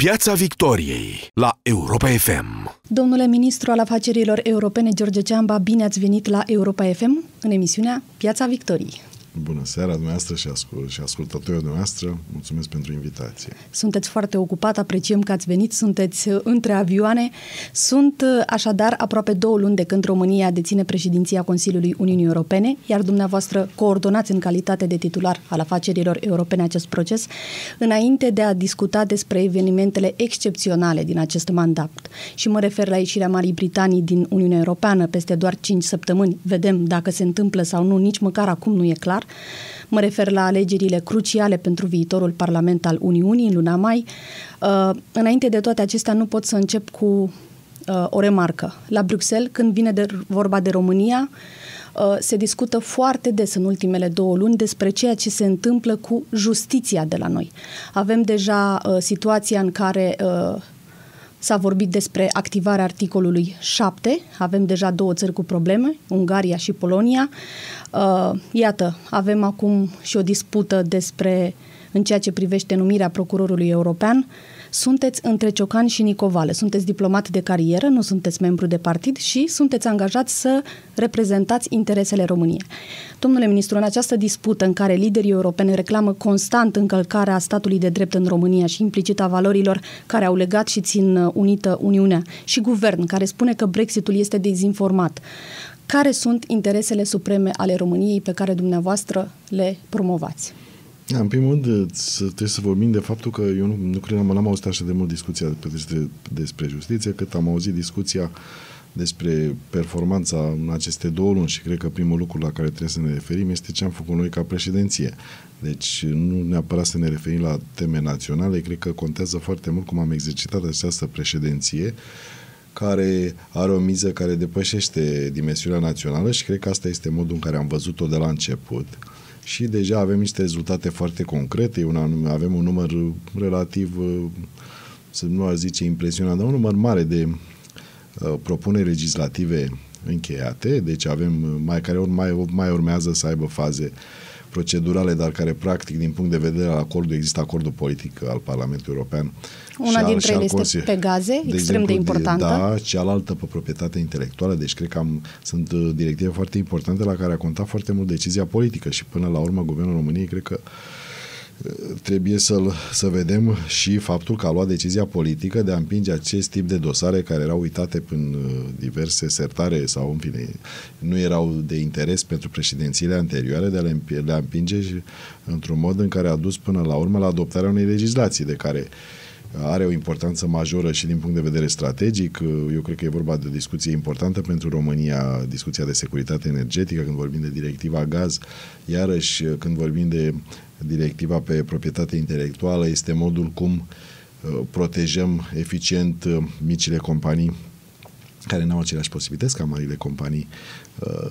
Piața Victoriei la Europa FM. Domnule ministru al afacerilor europene George Ceamba, bine ați venit la Europa FM în emisiunea Piața Victoriei. Bună seara dumneavoastră și, ascult, și ascultătorii dumneavoastră. Mulțumesc pentru invitație. Sunteți foarte ocupat, apreciem că ați venit, sunteți uh, între avioane. Sunt uh, așadar aproape două luni de când România deține președinția Consiliului Uniunii Europene, iar dumneavoastră coordonați în calitate de titular al afacerilor europene acest proces, înainte de a discuta despre evenimentele excepționale din acest mandat. Și mă refer la ieșirea Marii Britanii din Uniunea Europeană peste doar 5 săptămâni. Vedem dacă se întâmplă sau nu, nici măcar acum nu e clar clar. Mă refer la alegerile cruciale pentru viitorul Parlament al Uniunii în luna mai. Uh, înainte de toate acestea, nu pot să încep cu uh, o remarcă. La Bruxelles, când vine de vorba de România, uh, se discută foarte des în ultimele două luni despre ceea ce se întâmplă cu justiția de la noi. Avem deja situația în care S-a vorbit despre activarea articolului 7. Avem deja două țări cu probleme, Ungaria și Polonia. Uh, iată, avem acum și o dispută despre în ceea ce privește numirea procurorului european. Sunteți între Ciocan și Nicovale, sunteți diplomat de carieră, nu sunteți membru de partid și sunteți angajați să reprezentați interesele României. Domnule ministru, în această dispută în care liderii europeni reclamă constant încălcarea statului de drept în România și implicit a valorilor care au legat și țin unită Uniunea și guvern care spune că Brexitul este dezinformat, care sunt interesele supreme ale României pe care dumneavoastră le promovați? În primul rând, trebuie să vorbim de faptul că eu nu, nu cred că n-am auzit așa de mult discuția despre, despre justiție, cât am auzit discuția despre performanța în aceste două luni și cred că primul lucru la care trebuie să ne referim este ce am făcut noi ca președinție. Deci nu neapărat să ne referim la teme naționale, cred că contează foarte mult cum am exercitat această președinție care are o miză care depășește dimensiunea națională și cred că asta este modul în care am văzut-o de la început. Uh, și deja avem niște rezultate foarte concrete, un anume, avem un număr relativ, uh, să nu aș zice impresionant, dar un număr mare de uh, propuneri legislative încheiate, deci avem uh, mai care mai, mai urmează să aibă faze procedurale, dar care practic din punct de vedere al acordului există acordul politic al Parlamentului European una dintre ele este pe gaze, de extrem exemplu, de importantă. Da, cealaltă pe proprietate intelectuală, deci cred că am, sunt uh, directive foarte importante la care a contat foarte mult decizia politică și până la urmă Guvernul României cred că uh, trebuie să să vedem și faptul că a luat decizia politică de a împinge acest tip de dosare care erau uitate în uh, diverse sertare sau, în fine, nu erau de interes pentru președințiile anterioare, de a le, le împinge într-un mod în care a dus până la urmă la adoptarea unei legislații de care uh, are o importanță majoră și din punct de vedere strategic. Eu cred că e vorba de o discuție importantă pentru România, discuția de securitate energetică, când vorbim de directiva gaz, iarăși când vorbim de directiva pe proprietate intelectuală, este modul cum uh, protejăm eficient uh, micile companii care nu au aceleași posibilități ca marile companii uh,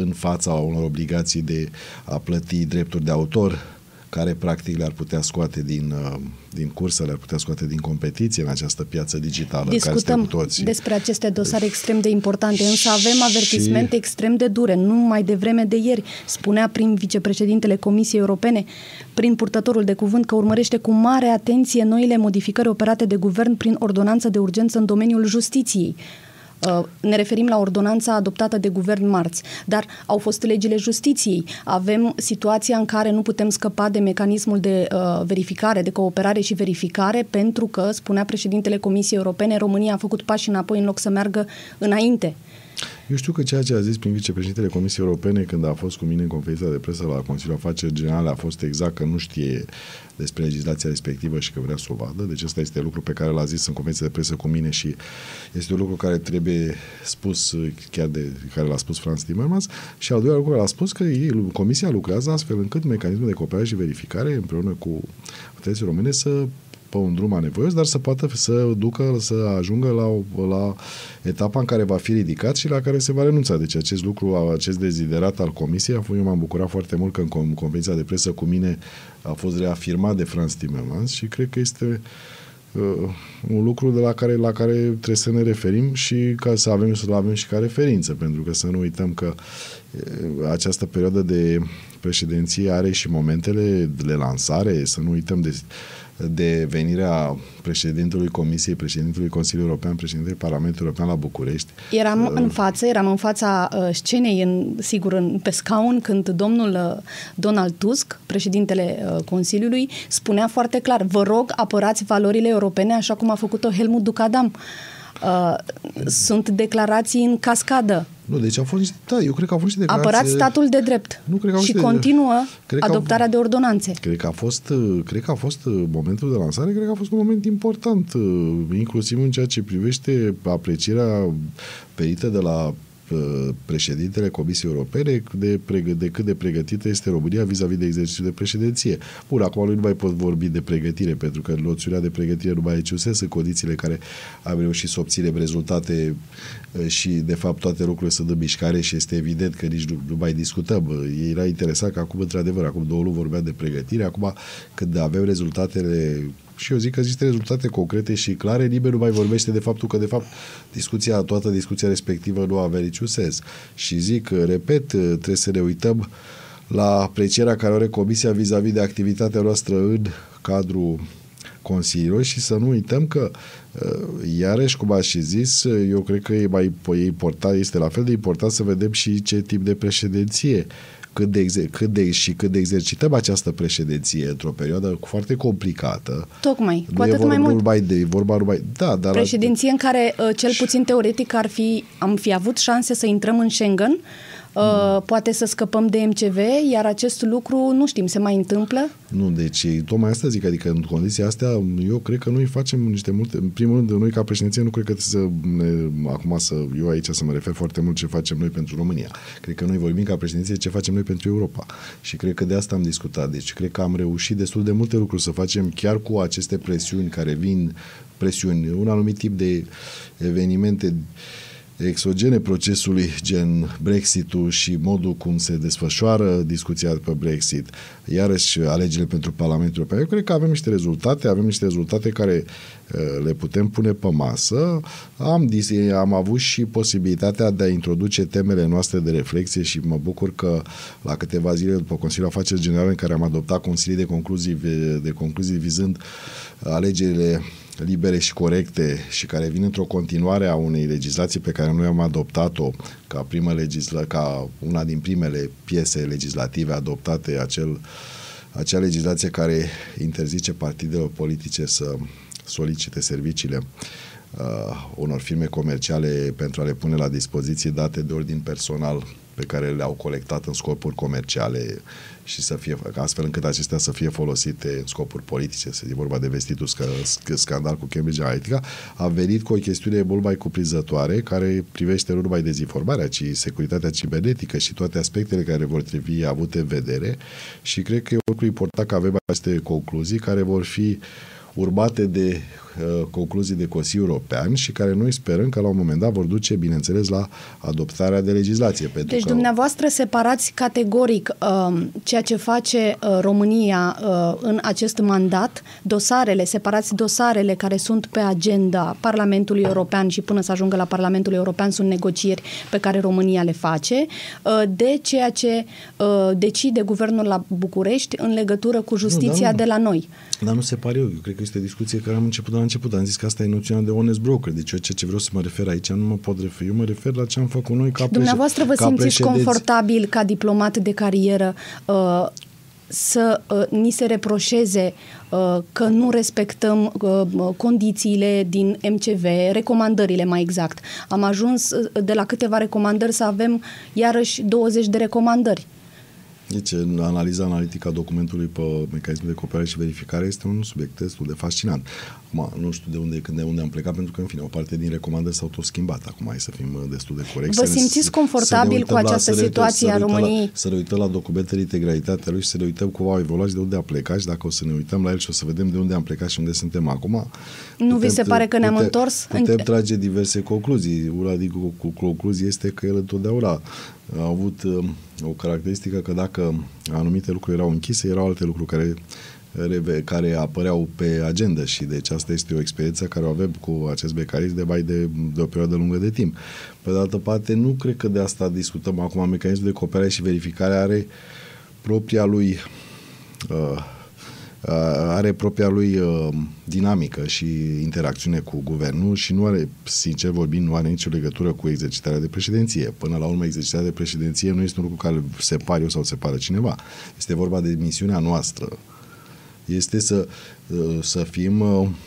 în fața unor obligații de a plăti drepturi de autor care practic le-ar putea scoate din, uh, din cursă, le-ar putea scoate din competiție în această piață digitală Discutăm care toți. despre aceste dosare extrem de importante, însă avem avertismente și... extrem de dure. Nu mai devreme de ieri spunea prin vicepreședintele Comisiei Europene, prin purtătorul de cuvânt, că urmărește cu mare atenție noile modificări operate de guvern prin ordonanță de urgență în domeniul justiției. Uh, ne referim la ordonanța adoptată de guvern marți, dar au fost legile justiției. Avem situația în care nu putem scăpa de mecanismul de uh, verificare, de cooperare și verificare, pentru că, spunea președintele Comisiei Europene, România a făcut pași înapoi în loc să meargă înainte. Eu știu că ceea ce a zis prin vicepreședintele Comisiei Europene când a fost cu mine în conferința de presă la Consiliul Afaceri Generale a fost exact că nu știe despre legislația respectivă și că vrea să o vadă. Deci ăsta este lucru pe care l-a zis în conferința de presă cu mine și este un lucru care trebuie spus chiar de care l-a spus Franz Timmermans și al doilea lucru l-a spus că ei, Comisia lucrează astfel încât mecanismul de cooperare și verificare împreună cu autoritățile române să pe un drum anevoios, dar să poată să ducă, să ajungă la, la etapa în care va fi ridicat și la care se va renunța. Deci acest lucru, acest deziderat al Comisiei, eu m-am bucurat foarte mult că în convenția de presă cu mine a fost reafirmat de Franz Timmermans și cred că este uh, un lucru de la care, la care trebuie să ne referim și ca să avem, să avem și ca referință, pentru că să nu uităm că uh, această perioadă de președinție are și momentele de lansare, să nu uităm de de venirea președintelui Comisiei, președintelui Consiliului European, președintelui Parlamentului European la București. Eram uh, în față, eram în fața uh, scenei, în, sigur, în, pe scaun, când domnul uh, Donald Tusk, președintele uh, Consiliului, spunea foarte clar, vă rog, apărați valorile europene așa cum a făcut-o Helmut Ducadam. Uh, sunt declarații în cascadă. Nu, deci au fost niște, da, eu cred că au fost niște declarații... Apărați statul de drept Nu, cred că au și fost de- continuă cred că au- adoptarea de ordonanțe. Cred că a fost, uh, cred că a fost uh, momentul de lansare, cred că a fost un moment important, uh, inclusiv în ceea ce privește aprecierea perită de la uh, președintele Comisiei Europene de, pregă, de cât de pregătită este România vis-a-vis de exercițiul de președinție. Bun, acum lui nu mai pot vorbi de pregătire, pentru că noțiunea de pregătire nu mai e sunt condițiile care am reușit să obținem rezultate uh, și, de fapt, toate lucrurile sunt în mișcare și este evident că nici nu, nu mai discutăm. Uh, Era interesant că acum, într-adevăr, acum două luni vorbeam de pregătire, acum când avem rezultatele și eu zic că există rezultate concrete și clare, nimeni nu mai vorbește de faptul că, de fapt, discuția, toată discuția respectivă nu avea niciun sens. Și zic, repet, trebuie să ne uităm la aprecierea care o are Comisia vis-a-vis de activitatea noastră în cadrul Consiliului și să nu uităm că, iarăși, cum aș și zis, eu cred că e mai e important, este la fel de important să vedem și ce tip de președinție cât de, exer- cât de, și cât de exercităm această președinție într-o perioadă foarte complicată. Tocmai, Nu cu e atât vorba mai mult. numai de, e vorba numai, da, dar Președinție în care, uh, cel puțin teoretic, ar fi, am fi avut șanse să intrăm în Schengen, uh, poate să scăpăm de MCV, iar acest lucru, nu știm, se mai întâmplă? Nu, deci tocmai asta zic, adică în condiția astea eu cred că noi facem niște multe, în primul rând noi ca președinție nu cred că trebuie să ne, acum să, eu aici să mă refer foarte mult ce facem noi pentru România. Cred că noi vorbim ca președinție ce facem noi pentru Europa și cred că de asta am discutat, deci cred că am reușit destul de multe lucruri să facem chiar cu aceste presiuni care vin, presiuni, un anumit tip de evenimente exogene procesului, gen Brexit-ul și modul cum se desfășoară discuția pe Brexit, iarăși alegerile pentru Parlamentul European. Eu cred că avem niște rezultate, avem niște rezultate care uh, le putem pune pe masă. Am, dis- am avut și posibilitatea de a introduce temele noastre de reflexie și mă bucur că la câteva zile după Consiliul Afaceri Generale în care am adoptat consilii de concluzii, de concluzii vizând alegerile libere și corecte și care vin într-o continuare a unei legislații pe care noi am adoptat-o ca, primă legisla- ca una din primele piese legislative adoptate, acel, acea legislație care interzice partidelor politice să solicite serviciile uh, unor firme comerciale pentru a le pune la dispoziție date de ordin personal pe care le-au colectat în scopuri comerciale și să fie, astfel încât acestea să fie folosite în scopuri politice, să e vorba de vestitul sc- scandal cu Cambridge Analytica, a venit cu o chestiune mult mai cuprinzătoare care privește nu numai dezinformarea, ci securitatea cibernetică și toate aspectele care vor trebui avute în vedere. Și cred că e un lucru important că avem aceste concluzii care vor fi urmate de uh, concluzii de Consiliul European și care noi sperăm că la un moment dat vor duce, bineînțeles, la adoptarea de legislație. Pentru Deci că dumneavoastră separați categoric uh, ceea ce face uh, România uh, în acest mandat, dosarele, separați dosarele care sunt pe agenda Parlamentului European și până să ajungă la Parlamentul European sunt negocieri pe care România le face, uh, de ceea ce uh, decide guvernul la București în legătură cu justiția da, nu. de la noi. Dar nu se pare eu. Eu cred că este o discuție care am început de la început. Am zis că asta e noțiunea de honest broker. Deci eu ceea ce vreau să mă refer aici nu mă pot referi. Eu mă refer la ce am făcut noi ca preș- Dumneavoastră vă ca simțiți președinți. confortabil ca diplomat de carieră uh, să uh, ni se reproșeze uh, că nu respectăm uh, condițiile din MCV, recomandările mai exact. Am ajuns uh, de la câteva recomandări să avem iarăși 20 de recomandări. Deci, în analiza analitică a documentului pe mecanismul de cooperare și verificare este un subiect destul de fascinant. Acum, nu știu de unde, când de unde am plecat, pentru că, în fine, o parte din recomandări s-au tot schimbat. Acum, hai să fim uh, destul de corecți. Vă să ne- simțiți să- confortabil să ne cu uităm această să ne uităm- situație să a ne uităm României? La, să ne uităm la documentele integralitatea lui și să ne uităm cum au evoluat și de unde a plecat și dacă o să ne uităm la el și o să vedem de unde am plecat și unde suntem acum. Nu vi se pare că ne-am putem, întors? Putem trage diverse concluzii. Una din cu- cu- concluzii este că el întotdeauna a avut uh, o caracteristică că dacă anumite lucruri erau închise, erau alte lucruri care reve- care apăreau pe agenda și deci asta este o experiență care o avem cu acest mecanism de mai de, de o perioadă lungă de timp. Pe de altă parte, nu cred că de asta discutăm acum. Mecanismul de cooperare și verificare are propria lui uh, are propria lui uh, dinamică și interacțiune cu guvernul și nu are, sincer vorbind, nu are nicio legătură cu exercitarea de președinție. Până la urmă, exercitarea de președinție nu este un lucru care separ eu sau separă cineva. Este vorba de misiunea noastră. Este să, uh, să fim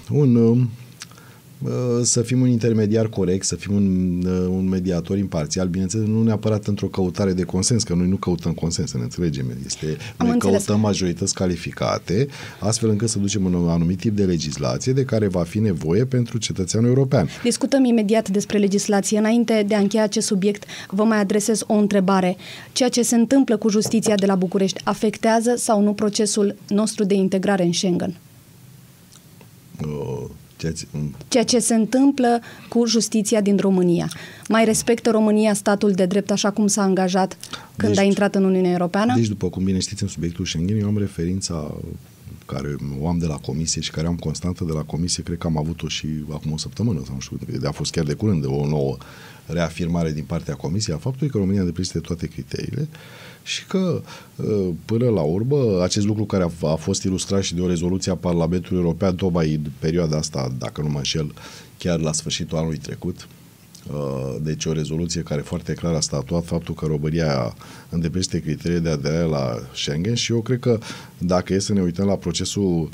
un să fim un intermediar corect, să fim un, un mediator imparțial, bineînțeles, nu neapărat într-o căutare de consens, că noi nu căutăm consens, să ne înțelegem. Este, Am noi înțeles. căutăm majorități calificate, astfel încât să ducem un anumit tip de legislație de care va fi nevoie pentru cetățeanul european. Discutăm imediat despre legislație. Înainte de a încheia acest subiect, vă mai adresez o întrebare. Ceea ce se întâmplă cu justiția de la București afectează sau nu procesul nostru de integrare în Schengen? Uh Ceea ce, ceea ce se întâmplă cu justiția din România. Mai respectă România statul de drept așa cum s-a angajat când deci, a intrat în Uniunea Europeană? Deci, după cum bine știți, în subiectul Schengen, eu am referința care o am de la comisie și care am constantă de la comisie, cred că am avut-o și acum o săptămână, sau nu știu, a fost chiar de curând, o nouă reafirmare din partea comisiei a faptului că România îndeplinește toate criteriile și că uh, până la urmă acest lucru care a, a fost ilustrat și de o rezoluție a Parlamentului European tocmai în perioada asta, dacă nu mă înșel, chiar la sfârșitul anului trecut, uh, deci o rezoluție care foarte clar a statuat faptul că România îndeplinește criteriile de aderare la Schengen și eu cred că dacă e să ne uităm la procesul uh,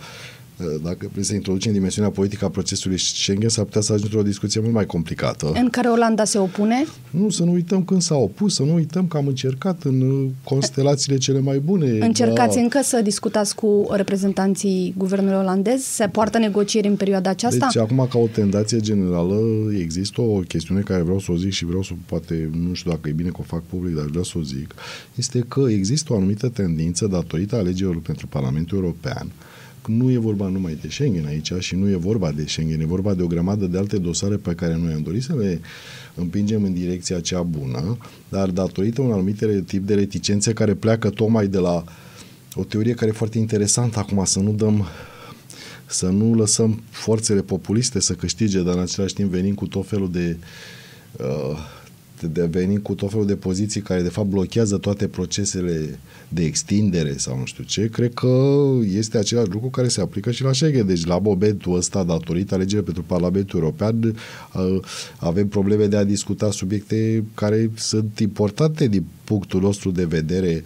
dacă vrem să introducem dimensiunea politică a procesului Schengen, s-ar putea să ajungem într-o discuție mult mai complicată. În care Olanda se opune? Nu, să nu uităm când s-a opus, să nu uităm că am încercat în uh, constelațiile cele mai bune. Încercați da. încă să discutați cu reprezentanții guvernului olandez? Se poartă negocieri în perioada aceasta? Deci, acum, ca o tendație generală, există o chestiune care vreau să o zic și vreau să, poate, nu știu dacă e bine că o fac public, dar vreau să o zic, este că există o anumită tendință datorită alegerilor pentru Parlamentul European, nu e vorba numai de Schengen aici și nu e vorba de Schengen, e vorba de o grămadă de alte dosare pe care noi am dorit să le împingem în direcția cea bună, dar datorită un anumit tip de reticențe care pleacă tocmai de la o teorie care e foarte interesantă acum, să nu dăm să nu lăsăm forțele populiste să câștige, dar în același timp venim cu tot felul de uh, de venit cu tot felul de poziții care de fapt blochează toate procesele de extindere sau nu știu ce, cred că este același lucru care se aplică și la Schengen. Deci la momentul ăsta, datorită alegerii pentru Parlamentul European, avem probleme de a discuta subiecte care sunt importante din punctul nostru de vedere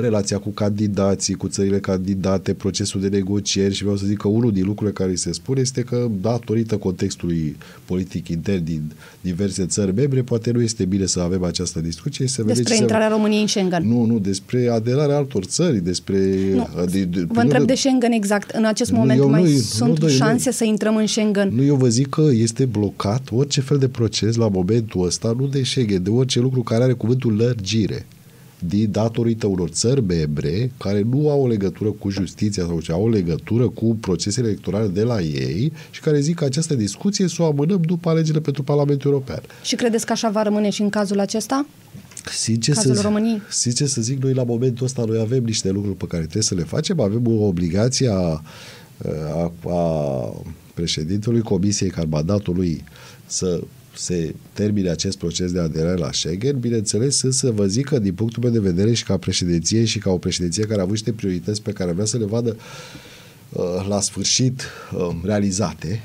relația cu candidații, cu țările candidate, procesul de negocieri și vreau să zic că unul din lucrurile care se spune este că datorită contextului politic intern din diverse țări membre, poate nu este bine să avem această discuție. Să despre intrarea se... României în Schengen. Nu, nu, despre aderarea altor țări, despre... Nu. De, de, Vă întreb de Schengen exact. În acest moment nu, mai nu, sunt nu, șanse nu, să intrăm în Schengen? Nu, eu vă zic că este blocat orice fel de proces la momentul ăsta, nu de Schengen, de orice lucru care are cuvântul lărgire de datorită unor țări membre care nu au o legătură cu justiția sau ce au o legătură cu procesele electorale de la ei și care zic că această discuție să o amânăm după alegerile pentru Parlamentul European. Și credeți că așa va rămâne și în cazul acesta? Sincer Cazul să, României? Sincer să zic, noi la momentul ăsta noi avem niște lucruri pe care trebuie să le facem, avem o obligație a, a, a președintelui Comisiei Carbadatului să se termine acest proces de aderare la Schengen, bineînțeles, să vă zic că din punctul meu de vedere și ca președinție și ca o președinție care a avut niște priorități pe care vrea să le vadă uh, la sfârșit uh, realizate,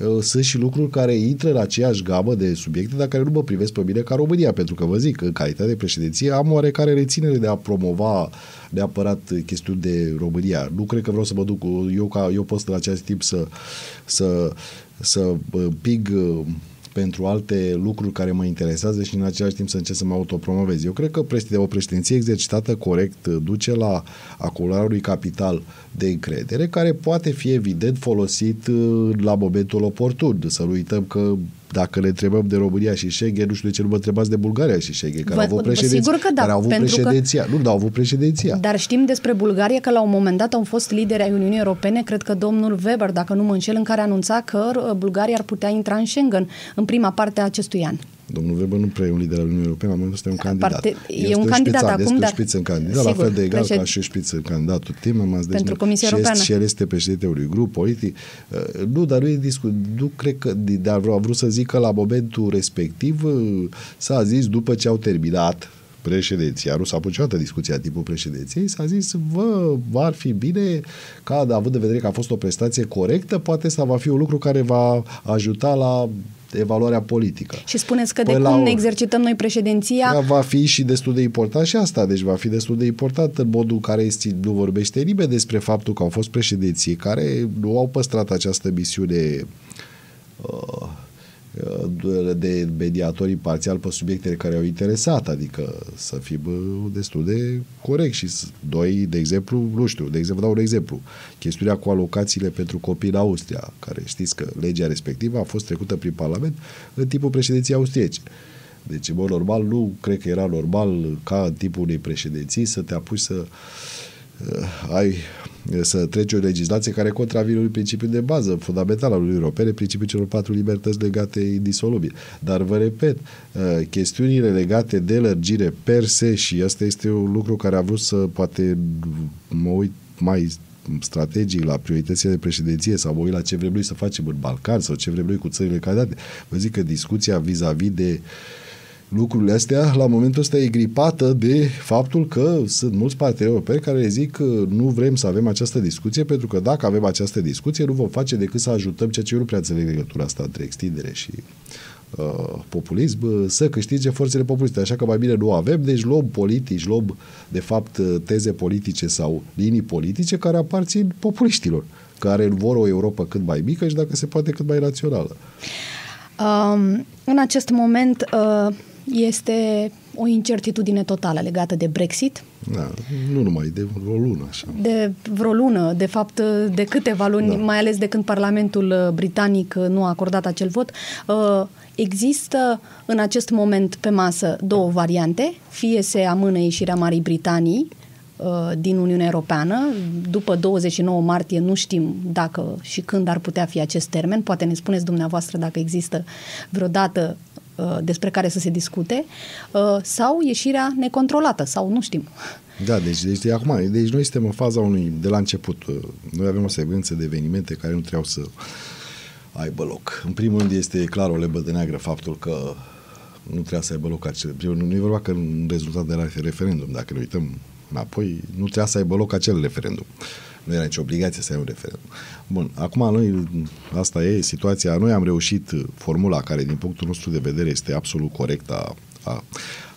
uh, sunt și lucruri care intră în aceeași gamă de subiecte, dar care nu mă privesc pe mine ca România, pentru că vă zic, în calitate de președinție, am oarecare reținere de a promova neapărat chestiuni de România. Nu cred că vreau să mă duc, eu, ca, eu pot în acest timp să, să, să pig pentru alte lucruri care mă interesează și în același timp să încerc să mă autopromovez. Eu cred că o președinție exercitată corect duce la acumularea unui capital de încredere care poate fi evident folosit uh, la momentul oportun. Să nu uităm că dacă ne întrebăm de România și Schengen, nu știu de ce nu mă întrebați de Bulgaria și Schengen, care Vă, au avut președinția. Sigur că da, care au avut președinția. Că... Nu, dar au avut președinția. Dar știm despre Bulgaria că la un moment dat au fost lideri ai Uniunii Europene, cred că domnul Weber, dacă nu mă înșel, în care anunța că uh, Bulgaria ar putea intra în Schengen în prima parte a acestui an. Domnul Weber nu prea e un lider al Uniunii Europene, la momentul ăsta e un candidat. Parte, e un candidat acum, este dar... Este un candidat, sigur, la fel de egal președ... ca și șpiță candidatul Timmermans. Deci Pentru Comisia Europeană. Și el este președinte unui grup politic. Uh, nu, dar nu e discut. Nu cred că, dar a vrut să zic că la momentul respectiv uh, s-a zis după ce au terminat președinția, nu s-a pus niciodată discuția tipul președinției, s-a zis, vă, ar fi bine ca, având în vedere că a fost o prestație corectă, poate asta va fi un lucru care va ajuta la evaluarea politică. Și spuneți că păi de cum ne exercităm noi președinția... Va fi și destul de important și asta, deci va fi destul de important în modul în care este, nu vorbește nimeni despre faptul că au fost președinții care nu au păstrat această misiune uh, de mediatori parțial pe subiectele care au interesat, adică să fim destul de corect și doi, de exemplu, nu știu, de exemplu, dau un exemplu, chestiunea cu alocațiile pentru copii în Austria, care știți că legea respectivă a fost trecută prin Parlament în timpul președinției austriece. Deci, bă, normal, nu cred că era normal ca în timpul unei președinții să te apuci să uh, ai să trece o legislație care contravine un principiu de bază fundamental al Uniunii Europene, principiul celor patru libertăți legate indisolubil. Dar vă repet, uh, chestiunile legate de lărgire per se și asta este un lucru care a vrut să poate mă uit mai strategic la prioritățile de președinție sau mă uit la ce vrem noi să facem în Balcan sau ce vrem noi cu țările candidate. Vă zic că discuția vis-a-vis de uh, lucrurile astea, la momentul ăsta e gripată de faptul că sunt mulți parteneri europeni care zic că nu vrem să avem această discuție, pentru că dacă avem această discuție, nu vom face decât să ajutăm ceea ce eu nu prea înțeleg legătura asta între extindere și uh, populism, să câștige forțele populiste. Așa că mai bine nu avem, deci luăm politici, luăm de fapt teze politice sau linii politice care aparțin populiștilor, care vor o Europa cât mai mică și dacă se poate cât mai națională. Um, în acest moment uh, este o incertitudine totală legată de Brexit. Da, nu numai, de vreo lună. Așa. De vreo lună, de fapt, de câteva luni, da. mai ales de când Parlamentul Britanic nu a acordat acel vot. Uh, există în acest moment pe masă două variante, fie se amână ieșirea Marii Britanii uh, din Uniunea Europeană. După 29 martie nu știm dacă și când ar putea fi acest termen. Poate ne spuneți dumneavoastră dacă există vreodată Uh, despre care să se discute, uh, sau ieșirea necontrolată, sau nu știm. Da, deci, deci de acum, deci noi suntem în faza unui, de la început, uh, noi avem o secvență de evenimente care nu trebuiau să aibă loc. În primul rând este clar o lebă de neagră faptul că nu trebuia să aibă loc acel, nu e vorba că un rezultat de la referendum, dacă ne uităm înapoi, nu trebuia să aibă loc acel referendum. Nu era nicio obligație să ai un referendum. Bun, acum noi, asta e situația, noi am reușit formula care din punctul nostru de vedere este absolut corectă a, a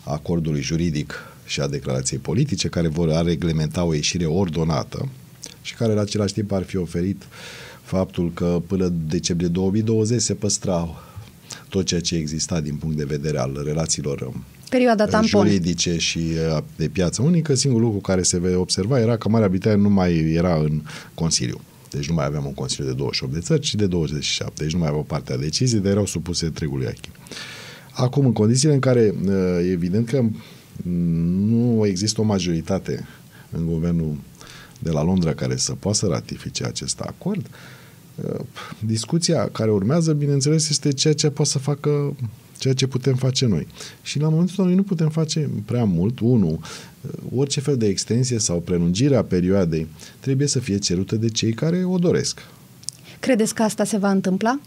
acordului juridic și a declarației politice, care vor a reglementa o ieșire ordonată și care la același timp ar fi oferit faptul că până decembrie 2020 se păstra tot ceea ce exista din punct de vedere al relațiilor Perioada tampon. juridice și uh, de piață unică, singurul lucru care se observa era că Marea Britanie nu mai era în Consiliu. Deci nu mai aveam un Consiliu de 28 de țări, ci de 27. Deci nu mai aveau partea decizii, dar erau supuse întregului achi. Acum, în condițiile în care uh, e evident că nu există o majoritate în guvernul de la Londra care să poată să ratifice acest acord, uh, discuția care urmează, bineînțeles, este ceea ce poate să facă ceea ce putem face noi. Și la momentul ăsta noi nu putem face prea mult. Unu, orice fel de extensie sau prelungire a perioadei trebuie să fie cerută de cei care o doresc. Credeți că asta se va întâmpla?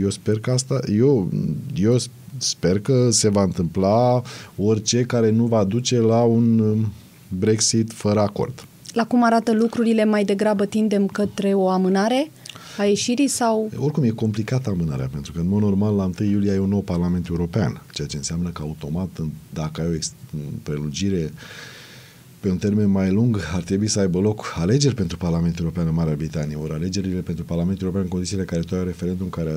Eu sper că asta, eu, eu sper că se va întâmpla orice care nu va duce la un um, Brexit fără acord. La cum arată lucrurile, mai degrabă tindem către o amânare? A ieșirii sau... Oricum e complicată amânarea, pentru că în mod normal la 1 iulie ai un nou Parlament European, ceea ce înseamnă că automat dacă ai o ex- prelungire pe un termen mai lung ar trebui să aibă loc alegeri pentru Parlamentul European în Marea Britanie, ori alegerile pentru Parlamentul European în condițiile care tu ai referendum care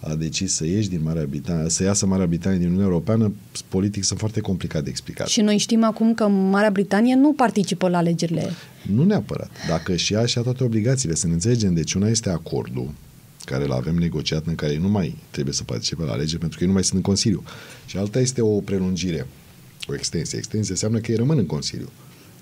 a a decis să ieși din Marea Britanie, să iasă Marea Britanie din Uniunea Europeană, politic sunt foarte complicat de explicat. Și noi știm acum că Marea Britanie nu participă la alegerile. Nu neapărat. Dacă și ea și-a toate obligațiile, să ne înțelegem, deci una este acordul care îl avem negociat în care ei nu mai trebuie să participe la alegeri pentru că ei nu mai sunt în Consiliu. Și alta este o prelungire, o extensie. Extensie înseamnă că ei rămân în Consiliu.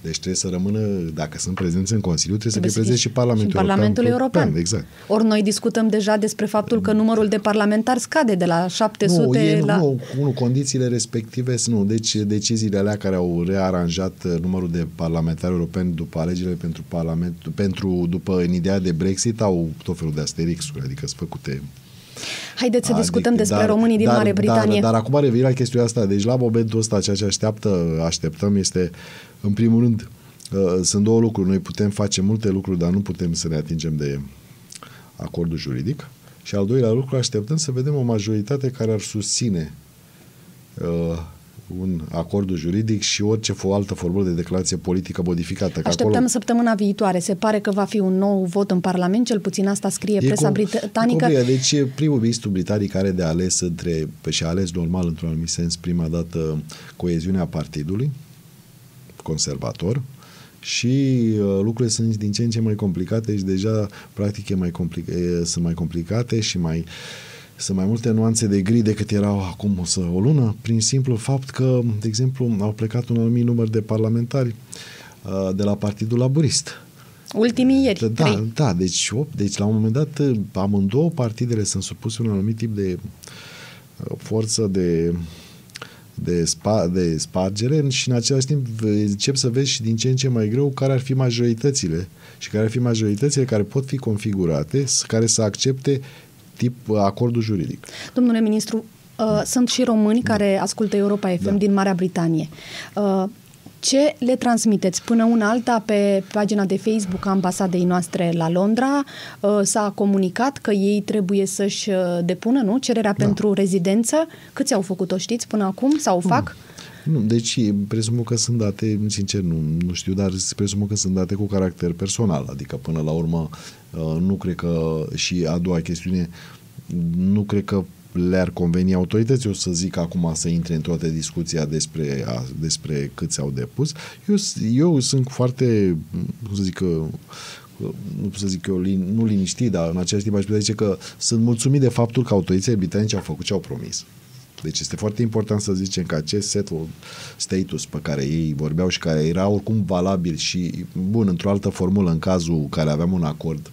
Deci trebuie să rămână, dacă sunt prezenți în Consiliu, trebuie, trebuie să fie prezent și Parlamentul, și Parlamentul European. European. Exact. Ori noi discutăm deja despre faptul că numărul de parlamentari scade de la 700 nu, e, la... Nu, nu, condițiile respective nu. Deci deciziile alea care au rearanjat uh, numărul de parlamentari europeni după alegerile pentru Parlament, pentru, după în ideea de Brexit, au tot felul de asterixuri, adică sunt făcute Haideți să adică, discutăm despre dar, românii din dar, Mare Britanie. Dar, dar acum revin la chestiunea asta. Deci la momentul ăsta ceea ce așteaptă, așteptăm este, în primul rând, uh, sunt două lucruri. Noi putem face multe lucruri, dar nu putem să ne atingem de acordul juridic. Și al doilea lucru, așteptăm să vedem o majoritate care ar susține uh, un acord juridic și orice altă formulă de declarație politică modificată. Așteptăm acolo... săptămâna viitoare. Se pare că va fi un nou vot în Parlament, cel puțin asta scrie e presa com, britanică. E deci primul ministru britanic are de ales între, și a ales normal într-un anumit sens prima dată coeziunea partidului conservator, și uh, lucrurile sunt din ce în ce mai complicate și deja practic e mai complic- e, sunt mai complicate și mai uh, sunt mai multe nuanțe de gri decât erau acum o, să, o lună, prin simplu fapt că, de exemplu, au plecat un anumit număr de parlamentari uh, de la Partidul Laburist. Ultimii ieri, Da, trei. da, deci, op, deci la un moment dat amândouă partidele sunt supuse un anumit tip de uh, forță de de, spa, de spargere și în același timp încep să vezi și din ce în ce mai greu care ar fi majoritățile și care ar fi majoritățile care pot fi configurate, care să accepte tip uh, acordul juridic. Domnule ministru, uh, sunt și români da. care ascultă Europa FM da. din Marea Britanie. Uh, ce le transmiteți? Până una alta, pe pagina de Facebook a ambasadei noastre la Londra uh, s-a comunicat că ei trebuie să-și uh, depună nu, cererea da. pentru rezidență. Câți au făcut-o, știți, până acum? Sau fac? Nu, deci presupun că sunt date, sincer nu, nu știu, dar presupun că sunt date cu caracter personal, adică până la urmă uh, nu cred că și a doua chestiune, nu cred că le-ar conveni autorității, o să zic acum să intre în toată discuția despre, a, despre câți au depus. Eu, eu sunt foarte, cum să zic că, nu pot să zic eu, lin, nu liniștit, dar în același timp aș putea zice că sunt mulțumit de faptul că autoritățile britanice au făcut ce au promis. Deci este foarte important să zicem că acest settled status pe care ei vorbeau și care era oricum valabil și bun într-o altă formulă în cazul care aveam un acord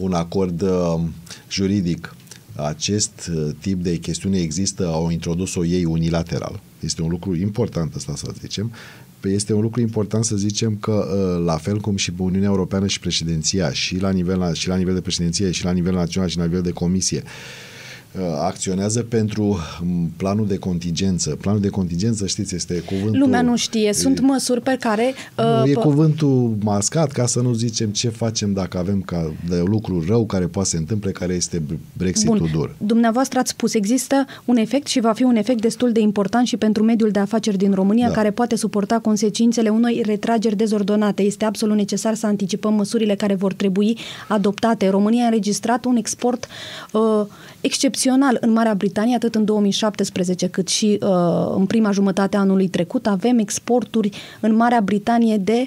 un acord uh, juridic acest uh, tip de chestiune există, au introdus-o ei unilateral. Este un lucru important asta să zicem. Păi este un lucru important să zicem că, uh, la fel cum și Uniunea Europeană și președinția, și la nivel, și la nivel de președinție, și la nivel național, și la nivel de comisie, Uh, acționează pentru um, planul de contingență. Planul de contingență, știți, este cuvântul... Lumea nu știe. Sunt e, măsuri pe care... Uh, e cuvântul mascat ca să nu zicem ce facem dacă avem ca de lucru rău care poate să se întâmple, care este Brexitul Bun. dur. Dumneavoastră ați spus, există un efect și va fi un efect destul de important și pentru mediul de afaceri din România, da. care poate suporta consecințele unei retrageri dezordonate. Este absolut necesar să anticipăm măsurile care vor trebui adoptate. România a înregistrat un export uh, excepțional excepțional în Marea Britanie, atât în 2017 cât și uh, în prima jumătate a anului trecut. Avem exporturi în Marea Britanie de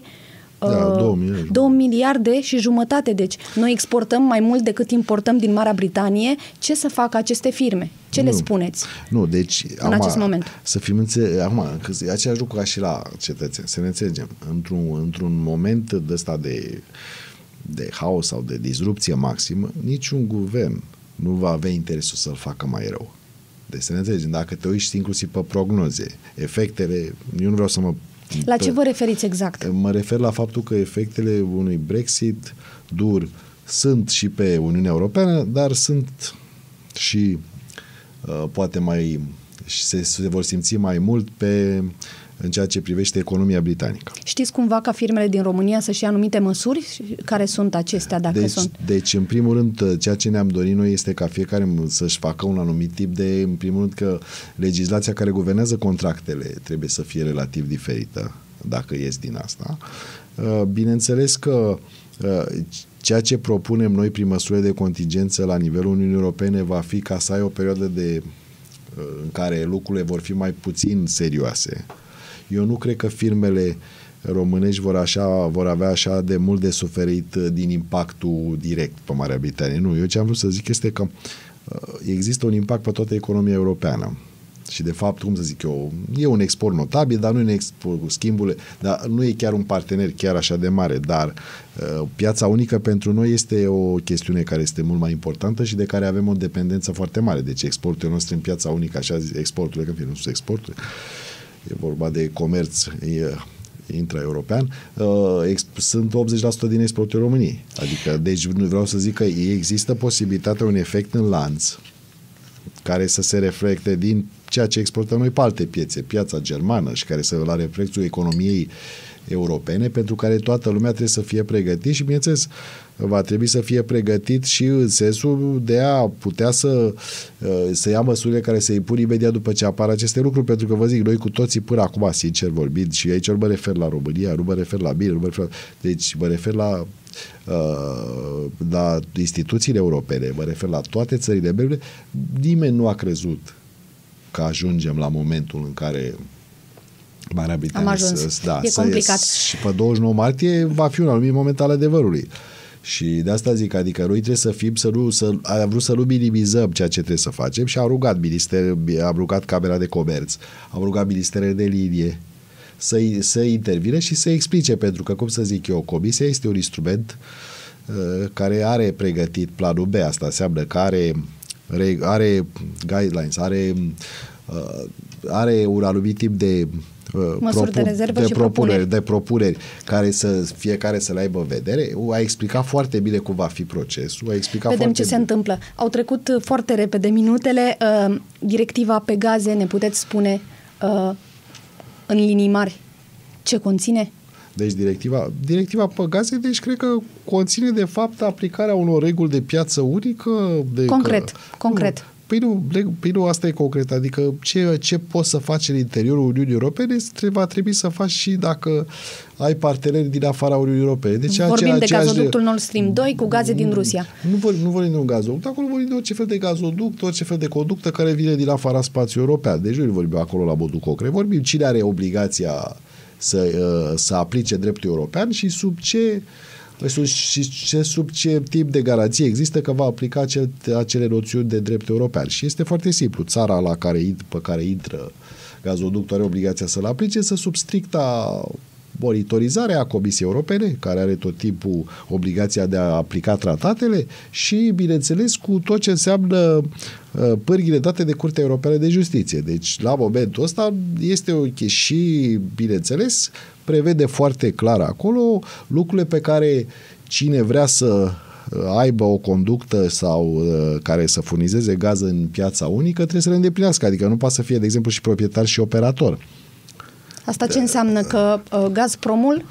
uh, da, 2 miliarde. 2 miliarde și jumătate. Deci noi exportăm mai mult decât importăm din Marea Britanie. Ce să facă aceste firme? Ce nu, le spuneți? Nu, deci în ama, acest moment. Să fim înțe- acum, că e același lucru ca și la cetățeni, să ne înțelegem. Într-un, într-un moment de ăsta de, de haos sau de disrupție maximă, niciun guvern nu va avea interesul să-l facă mai rău. Deci să ne înțelegem, dacă te uiți inclusiv pe prognoze, efectele, eu nu vreau să mă... La ce vă referiți exact? Mă refer la faptul că efectele unui Brexit dur sunt și pe Uniunea Europeană, dar sunt și uh, poate mai se, se vor simți mai mult pe în ceea ce privește economia britanică. Știți cumva ca firmele din România să-și ia anumite măsuri? Care sunt acestea, dacă deci, sunt? Deci, în primul rând, ceea ce ne-am dorit noi este ca fiecare să-și facă un anumit tip de, în primul rând, că legislația care guvernează contractele trebuie să fie relativ diferită, dacă ies din asta. Uh, bineînțeles că uh, ceea ce propunem noi prin măsurile de contingență la nivelul Uniunii Europene va fi ca să ai o perioadă de uh, în care lucrurile vor fi mai puțin serioase eu nu cred că firmele românești vor, așa, vor avea așa de mult de suferit uh, din impactul direct pe Marea Britanie. Nu, eu ce am vrut să zic este că uh, există un impact pe toată economia europeană. Și de fapt, cum să zic eu, e un export notabil, dar nu e un export cu schimburile, dar nu e chiar un partener chiar așa de mare, dar uh, piața unică pentru noi este o chestiune care este mult mai importantă și de care avem o dependență foarte mare. Deci exportul nostru în piața unică, așa exporturile, că fie nu sunt exporturi, e vorba de comerț, e, intra-european, uh, sunt 80% din exportul României. Adică, deci nu vreau să zic că există posibilitatea un efect în lanț care să se reflecte din ceea ce exportăm noi pe alte piețe, piața germană și care să la reflexul economiei europene, pentru care toată lumea trebuie să fie pregătit și, bineînțeles, va trebui să fie pregătit și în sensul de a putea să, uh, să ia măsurile care se impun imediat după ce apar aceste lucruri, pentru că vă zic, noi cu toții până acum, sincer vorbind, și aici nu mă refer la România, nu mă refer la mine, nu mă refer la... Deci mă refer la uh, la instituțiile europene, mă refer la toate țările membre, nimeni nu a crezut că ajungem la momentul în care Marea Britanie Am ajuns. da, e să complicat. Și pe 29 martie va fi un anumit moment al adevărului. Și de asta zic, adică noi trebuie să fim, să nu, să, am vrut să nu minimizăm ceea ce trebuie să facem și am rugat minister, am rugat Camera de Comerț, am rugat ministerele de linie să, să intervine și să explice, pentru că, cum să zic eu, comisia este un instrument uh, care are pregătit planul B, asta înseamnă că are, are guidelines, are, uh, are un anumit tip de uh, Măsuri de rezervă de și propuneri, propuneri. de propuneri care să fiecare să le aibă în vedere. A explicat foarte bine cum va fi procesul, a explicat Vedem foarte ce se bine. întâmplă. Au trecut uh, foarte repede minutele. Uh, directiva pe gaze, ne puteți spune uh, în linii mari ce conține? Deci directiva, directiva pe gaze, deci cred că conține de fapt aplicarea unor reguli de piață unică. De Concret, că, concret. Nu, Păi nu, leg- păi nu, asta e concret. Adică ce, ce poți să faci în interiorul Uniunii Europene tre- va trebui să faci și dacă ai parteneri din afara Uniunii Europene. Deci Vorbim aceea- de aceeași- gazoductul Nord Stream 2 cu gaze din Rusia. Nu vorbim, nu vorbim de un gazoduct, acolo vorbim de orice fel de gazoduct, orice fel de conductă care vine din afara spațiului european. Deci nu vorbim acolo la modul concret. Vorbim cine are obligația să, uh, să aplice dreptul european și sub ce sub, și ce, sub ce tip de garanție există că va aplica acel, acele noțiuni de drept european. Și este foarte simplu. Țara la care, int- pe care intră gazoductul are obligația să-l aplice, să sub stricta monitorizare a Comisiei Europene, care are tot timpul obligația de a aplica tratatele și, bineînțeles, cu tot ce înseamnă uh, pârghile date de Curtea Europeană de Justiție. Deci, la momentul ăsta, este o chestie și, bineînțeles, prevede foarte clar acolo lucrurile pe care cine vrea să uh, aibă o conductă sau uh, care să furnizeze gaz în piața unică, trebuie să le îndeplinească. Adică nu poate să fie, de exemplu, și proprietar și operator. Asta ce înseamnă că uh, Gazpromul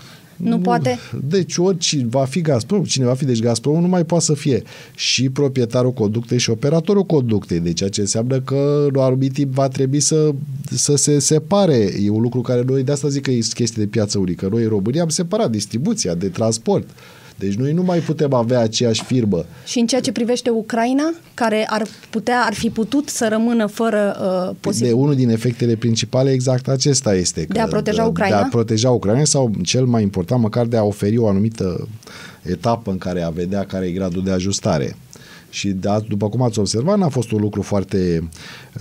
nu poate? Deci oricine va fi Gazprom, cine va fi, deci Gazprom nu mai poate să fie și proprietarul conductei și operatorul conductei. Deci ceea ce înseamnă că la un anumit timp va trebui să, să se separe. E un lucru care noi, de asta zic că e chestie de piață unică. Noi în România am separat distribuția de transport. Deci noi nu mai putem avea aceeași firmă. Și în ceea ce privește Ucraina, care ar putea, ar fi putut să rămână fără uh, De posibil. unul din efectele principale exact acesta este. De a proteja de, Ucraina? De a proteja Ucraina sau cel mai important măcar de a oferi o anumită etapă în care a vedea care e gradul de ajustare. Și da, după cum ați observat, n-a fost un lucru foarte, uh,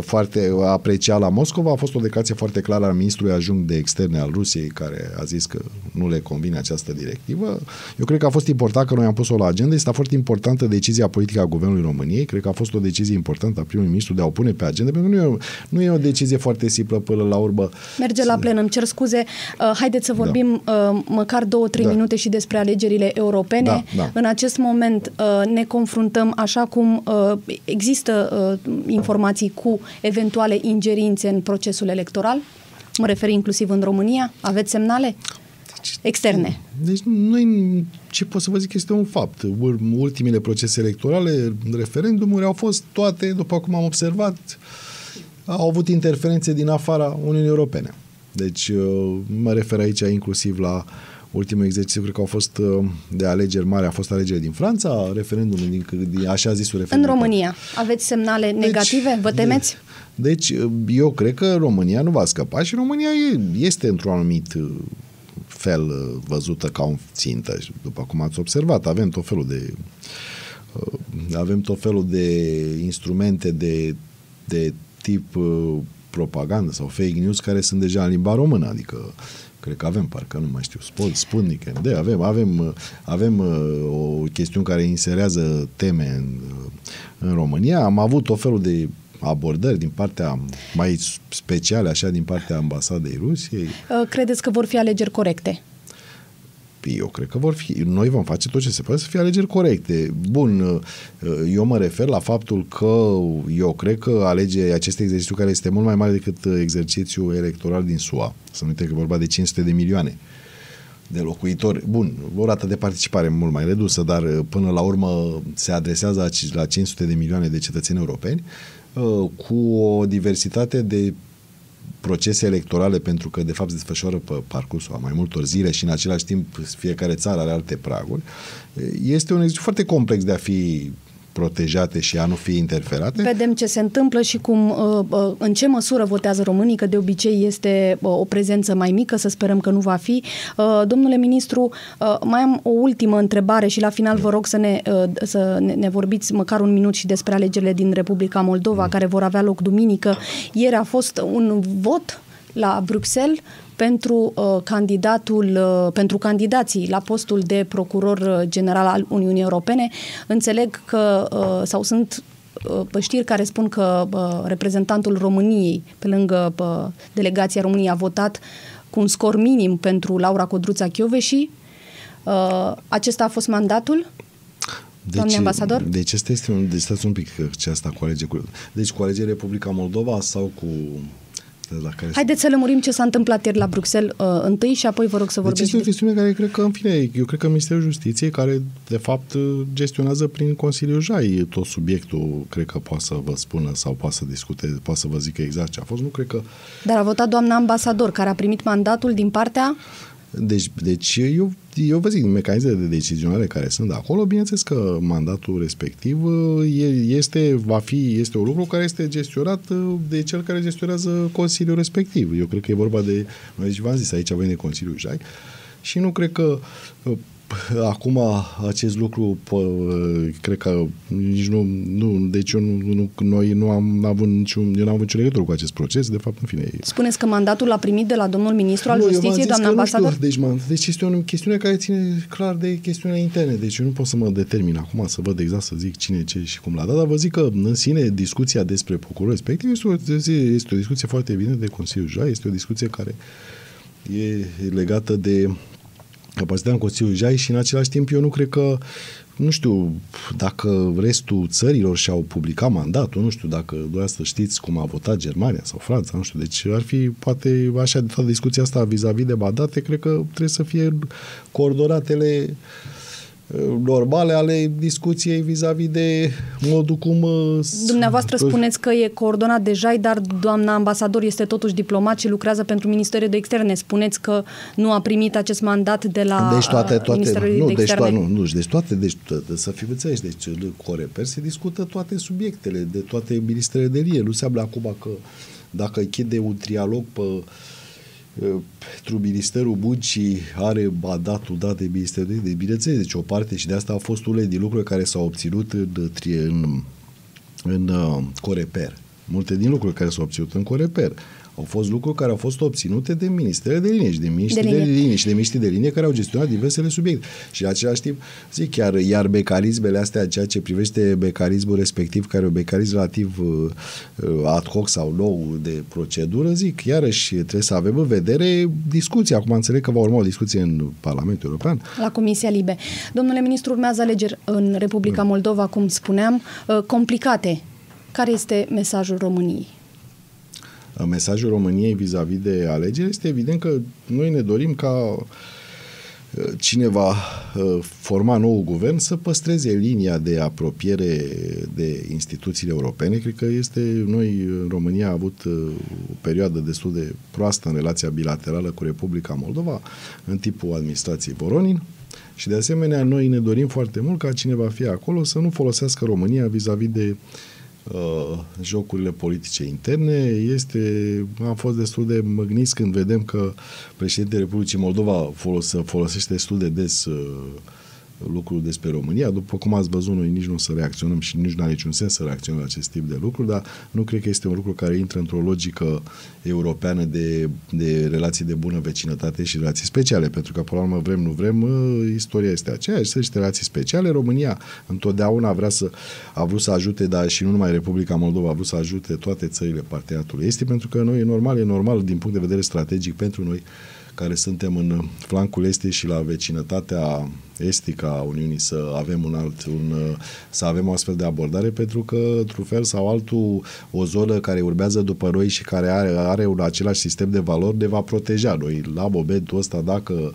foarte apreciat la Moscova, a fost o declarație foarte clară a ministrului ajung de externe al Rusiei, care a zis că nu le convine această directivă. Eu cred că a fost important că noi am pus-o la agenda. Este foarte importantă decizia politică a Guvernului României. Cred că a fost o decizie importantă a primului ministru de a o pune pe agenda, pentru că nu e, o, nu e o decizie foarte simplă până la urmă. Merge la plen, îmi cer scuze. Uh, haideți să vorbim uh, măcar două, trei Da. minute și despre alegerile europene. Da, da. În acest moment uh, ne confruntăm, așa cum uh, există uh, informații cu eventuale ingerințe în procesul electoral. Mă refer inclusiv în România. Aveți semnale? Externe. Deci noi, ce pot să vă zic, este un fapt. Ul- Ultimele procese electorale, referendumuri, au fost toate, după cum am observat, au avut interferențe din afara Uniunii Europene. Deci uh, mă refer aici inclusiv la ultimul exercițiu, cred că au fost uh, de alegeri mari, a fost alegeri din Franța, referendumul din, din așa zisul În referendum. România aveți semnale negative? Vă temeți? Deci, eu cred că România nu va scăpa și România e, este într-un anumit uh, fel uh, văzută ca un țintă. Și După cum ați observat, avem tot felul de uh, avem tot felul de instrumente de, de tip uh, propagandă sau fake news care sunt deja în limba română, adică cred că avem, parcă nu mai știu, Spot, Sputnik, de, avem, avem, uh, avem uh, o chestiune care inserează teme în, uh, în România. Am avut tot felul de abordări din partea mai speciale, așa, din partea ambasadei Rusiei. Uh, credeți că vor fi alegeri corecte? Păi, eu cred că vor fi. Noi vom face tot ce se poate să fie alegeri corecte. Bun, uh, eu mă refer la faptul că eu cred că alege acest exercițiu care este mult mai mare decât exercițiul electoral din SUA. Să nu uite că e vorba de 500 de milioane de locuitori. Bun, o rată de participare mult mai redusă, dar uh, până la urmă se adresează la 500 de milioane de cetățeni europeni uh, cu o diversitate de procese electorale pentru că de fapt se desfășoară pe parcursul a mai multor zile și în același timp fiecare țară are alte praguri. Este un exercițiu foarte complex de a fi protejate și a nu fi interferate. Vedem ce se întâmplă și cum, uh, uh, în ce măsură votează românii, că de obicei este uh, o prezență mai mică, să sperăm că nu va fi. Domnule ministru, mai am o ultimă întrebare și la final vă rog să ne, să ne vorbiți măcar un minut și despre alegerile din Republica Moldova, mm. care vor avea loc duminică. Ieri a fost un vot la Bruxelles pentru uh, candidatul, uh, pentru candidații la postul de procuror uh, general al Uniunii Europene. Înțeleg că uh, sau sunt uh, știri care spun că uh, reprezentantul României, pe lângă uh, delegația României, a votat cu un scor minim pentru Laura Codruța și Uh, acesta a fost mandatul? Deci, Doamne ambasador? Deci este este un, deci un pic ce asta cu alege cu, deci cu alege Republica Moldova sau cu la care... Haideți să lămurim ce s-a întâmplat ieri la Bruxelles uh, întâi și apoi vă rog să vorbim. Deci este o chestiune care cred că, în fine, eu cred că Ministerul Justiției, care de fapt gestionează prin Consiliul Jai tot subiectul, cred că poate să vă spună sau poate să discute, poate să vă zică exact ce a fost. Nu cred că... Dar a votat doamna ambasador, care a primit mandatul din partea deci, deci eu, eu vă zic, mecanismele de decizionare care sunt acolo, bineînțeles că mandatul respectiv este, va fi, este un lucru care este gestionat de cel care gestionează Consiliul respectiv. Eu cred că e vorba de, noi v-am zis, aici avem de Consiliul JAI și nu cred că Acum, acest lucru, cred că nici nu, nu deci eu nu, nu, noi nu am avut niciun, eu n-am avut nicio legătură cu acest proces, de fapt, în fine. Spuneți că mandatul l-a primit de la domnul ministru al nu, justiției, doamna ambasador? Știu, deci, man, deci este o chestiune care ține clar de chestiunea interne, deci eu nu pot să mă determin acum să văd exact să zic cine, ce și cum l-a dat, dar vă zic că în sine discuția despre procuror respectiv este o, este o discuție foarte bine de Consiliul JA, este o discuție care e legată de capacitatea în Consiliul Jai și în același timp eu nu cred că nu știu dacă restul țărilor și-au publicat mandatul, nu știu dacă dumneavoastră știți cum a votat Germania sau Franța, nu știu, deci ar fi poate așa de toată discuția asta vis-a-vis de mandate, cred că trebuie să fie coordonatele uh, normale ale discuției vis-a-vis de modul cum... Uh, Dumneavoastră spuneți că e coordonat deja, dar doamna ambasador este totuși diplomat și lucrează pentru Ministerul de Externe. Spuneți că nu a primit acest mandat de la deci toate, uh, toate, Ministerul nu, de deci Externe. Deci, nu, nu, deci toate, deci, să fim înțelegi, deci Coreper se discută toate subiectele, de toate ministerele de lie. Nu se acum că dacă închide un trialog pe pentru Ministerul Muncii are mandatul dat de Ministerul de Bineînțeles, deci o parte și de asta au fost unele din lucruri care s-au obținut în, în, în uh, Coreper. Multe din lucruri care s-au obținut în Coreper au fost lucruri care au fost obținute de ministere de linie și de miniștri de, linie. de linie și de miniștri de linie care au gestionat diversele subiecte. Și în același timp, zic chiar, iar mecanismele astea, ceea ce privește mecanismul respectiv, care e un mecanism relativ uh, uh, ad hoc sau nou de procedură, zic, iarăși trebuie să avem în vedere discuția. Acum înțeleg că va urma o discuție în Parlamentul European. La Comisia Libe. Domnule ministru, urmează alegeri în Republica Moldova, cum spuneam, uh, complicate. Care este mesajul României? Mesajul României vis-a-vis de alegeri, este evident că noi ne dorim ca uh, cine va uh, forma nou guvern să păstreze linia de apropiere de instituțiile europene. Cred că este, noi în România am avut uh, o perioadă destul de proastă în relația bilaterală cu Republica Moldova în tipul administrației Voronin. Și de asemenea, noi ne dorim foarte mult ca cine va fi acolo să nu folosească România vis-a-vis de uh, uh, jocurile politice interne. Este, am fost destul de măgniți când vedem că președintele Republicii Moldova folos, folosește destul de des uh, lucruri despre România. După cum ați văzut, noi nici nu o să reacționăm și nici nu are niciun sens să reacționăm la acest tip de lucruri, dar nu cred că este un lucru care intră într-o logică europeană de, de relații de bună vecinătate și relații speciale, pentru că, până la urmă, vrem, nu vrem, istoria este aceeași, sunt relații speciale. România întotdeauna vrea să, a vrut să ajute, dar și nu numai Republica Moldova, a vrut să ajute toate țările parteneriatului estic, pentru că noi e normal, e normal din punct de vedere strategic pentru noi care suntem în flancul estic și la vecinătatea estică a Uniunii să avem un alt, un, să avem o astfel de abordare, pentru că, într-un fel sau altul, o zonă care urmează după noi și care are, are un același sistem de valori ne va proteja. Noi, la momentul ăsta, dacă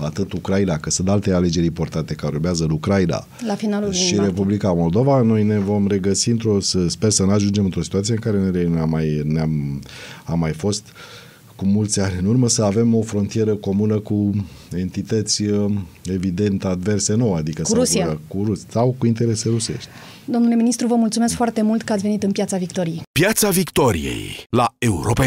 atât Ucraina, că sunt alte alegeri importante care urmează în Ucraina la finalul și Republica Moldova, noi ne vom regăsi într-o, sper să nu ajungem într-o situație în care ne-am mai, ne-am, am mai fost uh, cu mulți ani în urmă să avem o frontieră comună cu entități uh, evident adverse nouă, adică cu Rusia. Cu, cu Rus, sau cu interese rusești. Domnule ministru, vă mulțumesc foarte mult că ați venit în Piața Victoriei. Piața Victoriei la Europa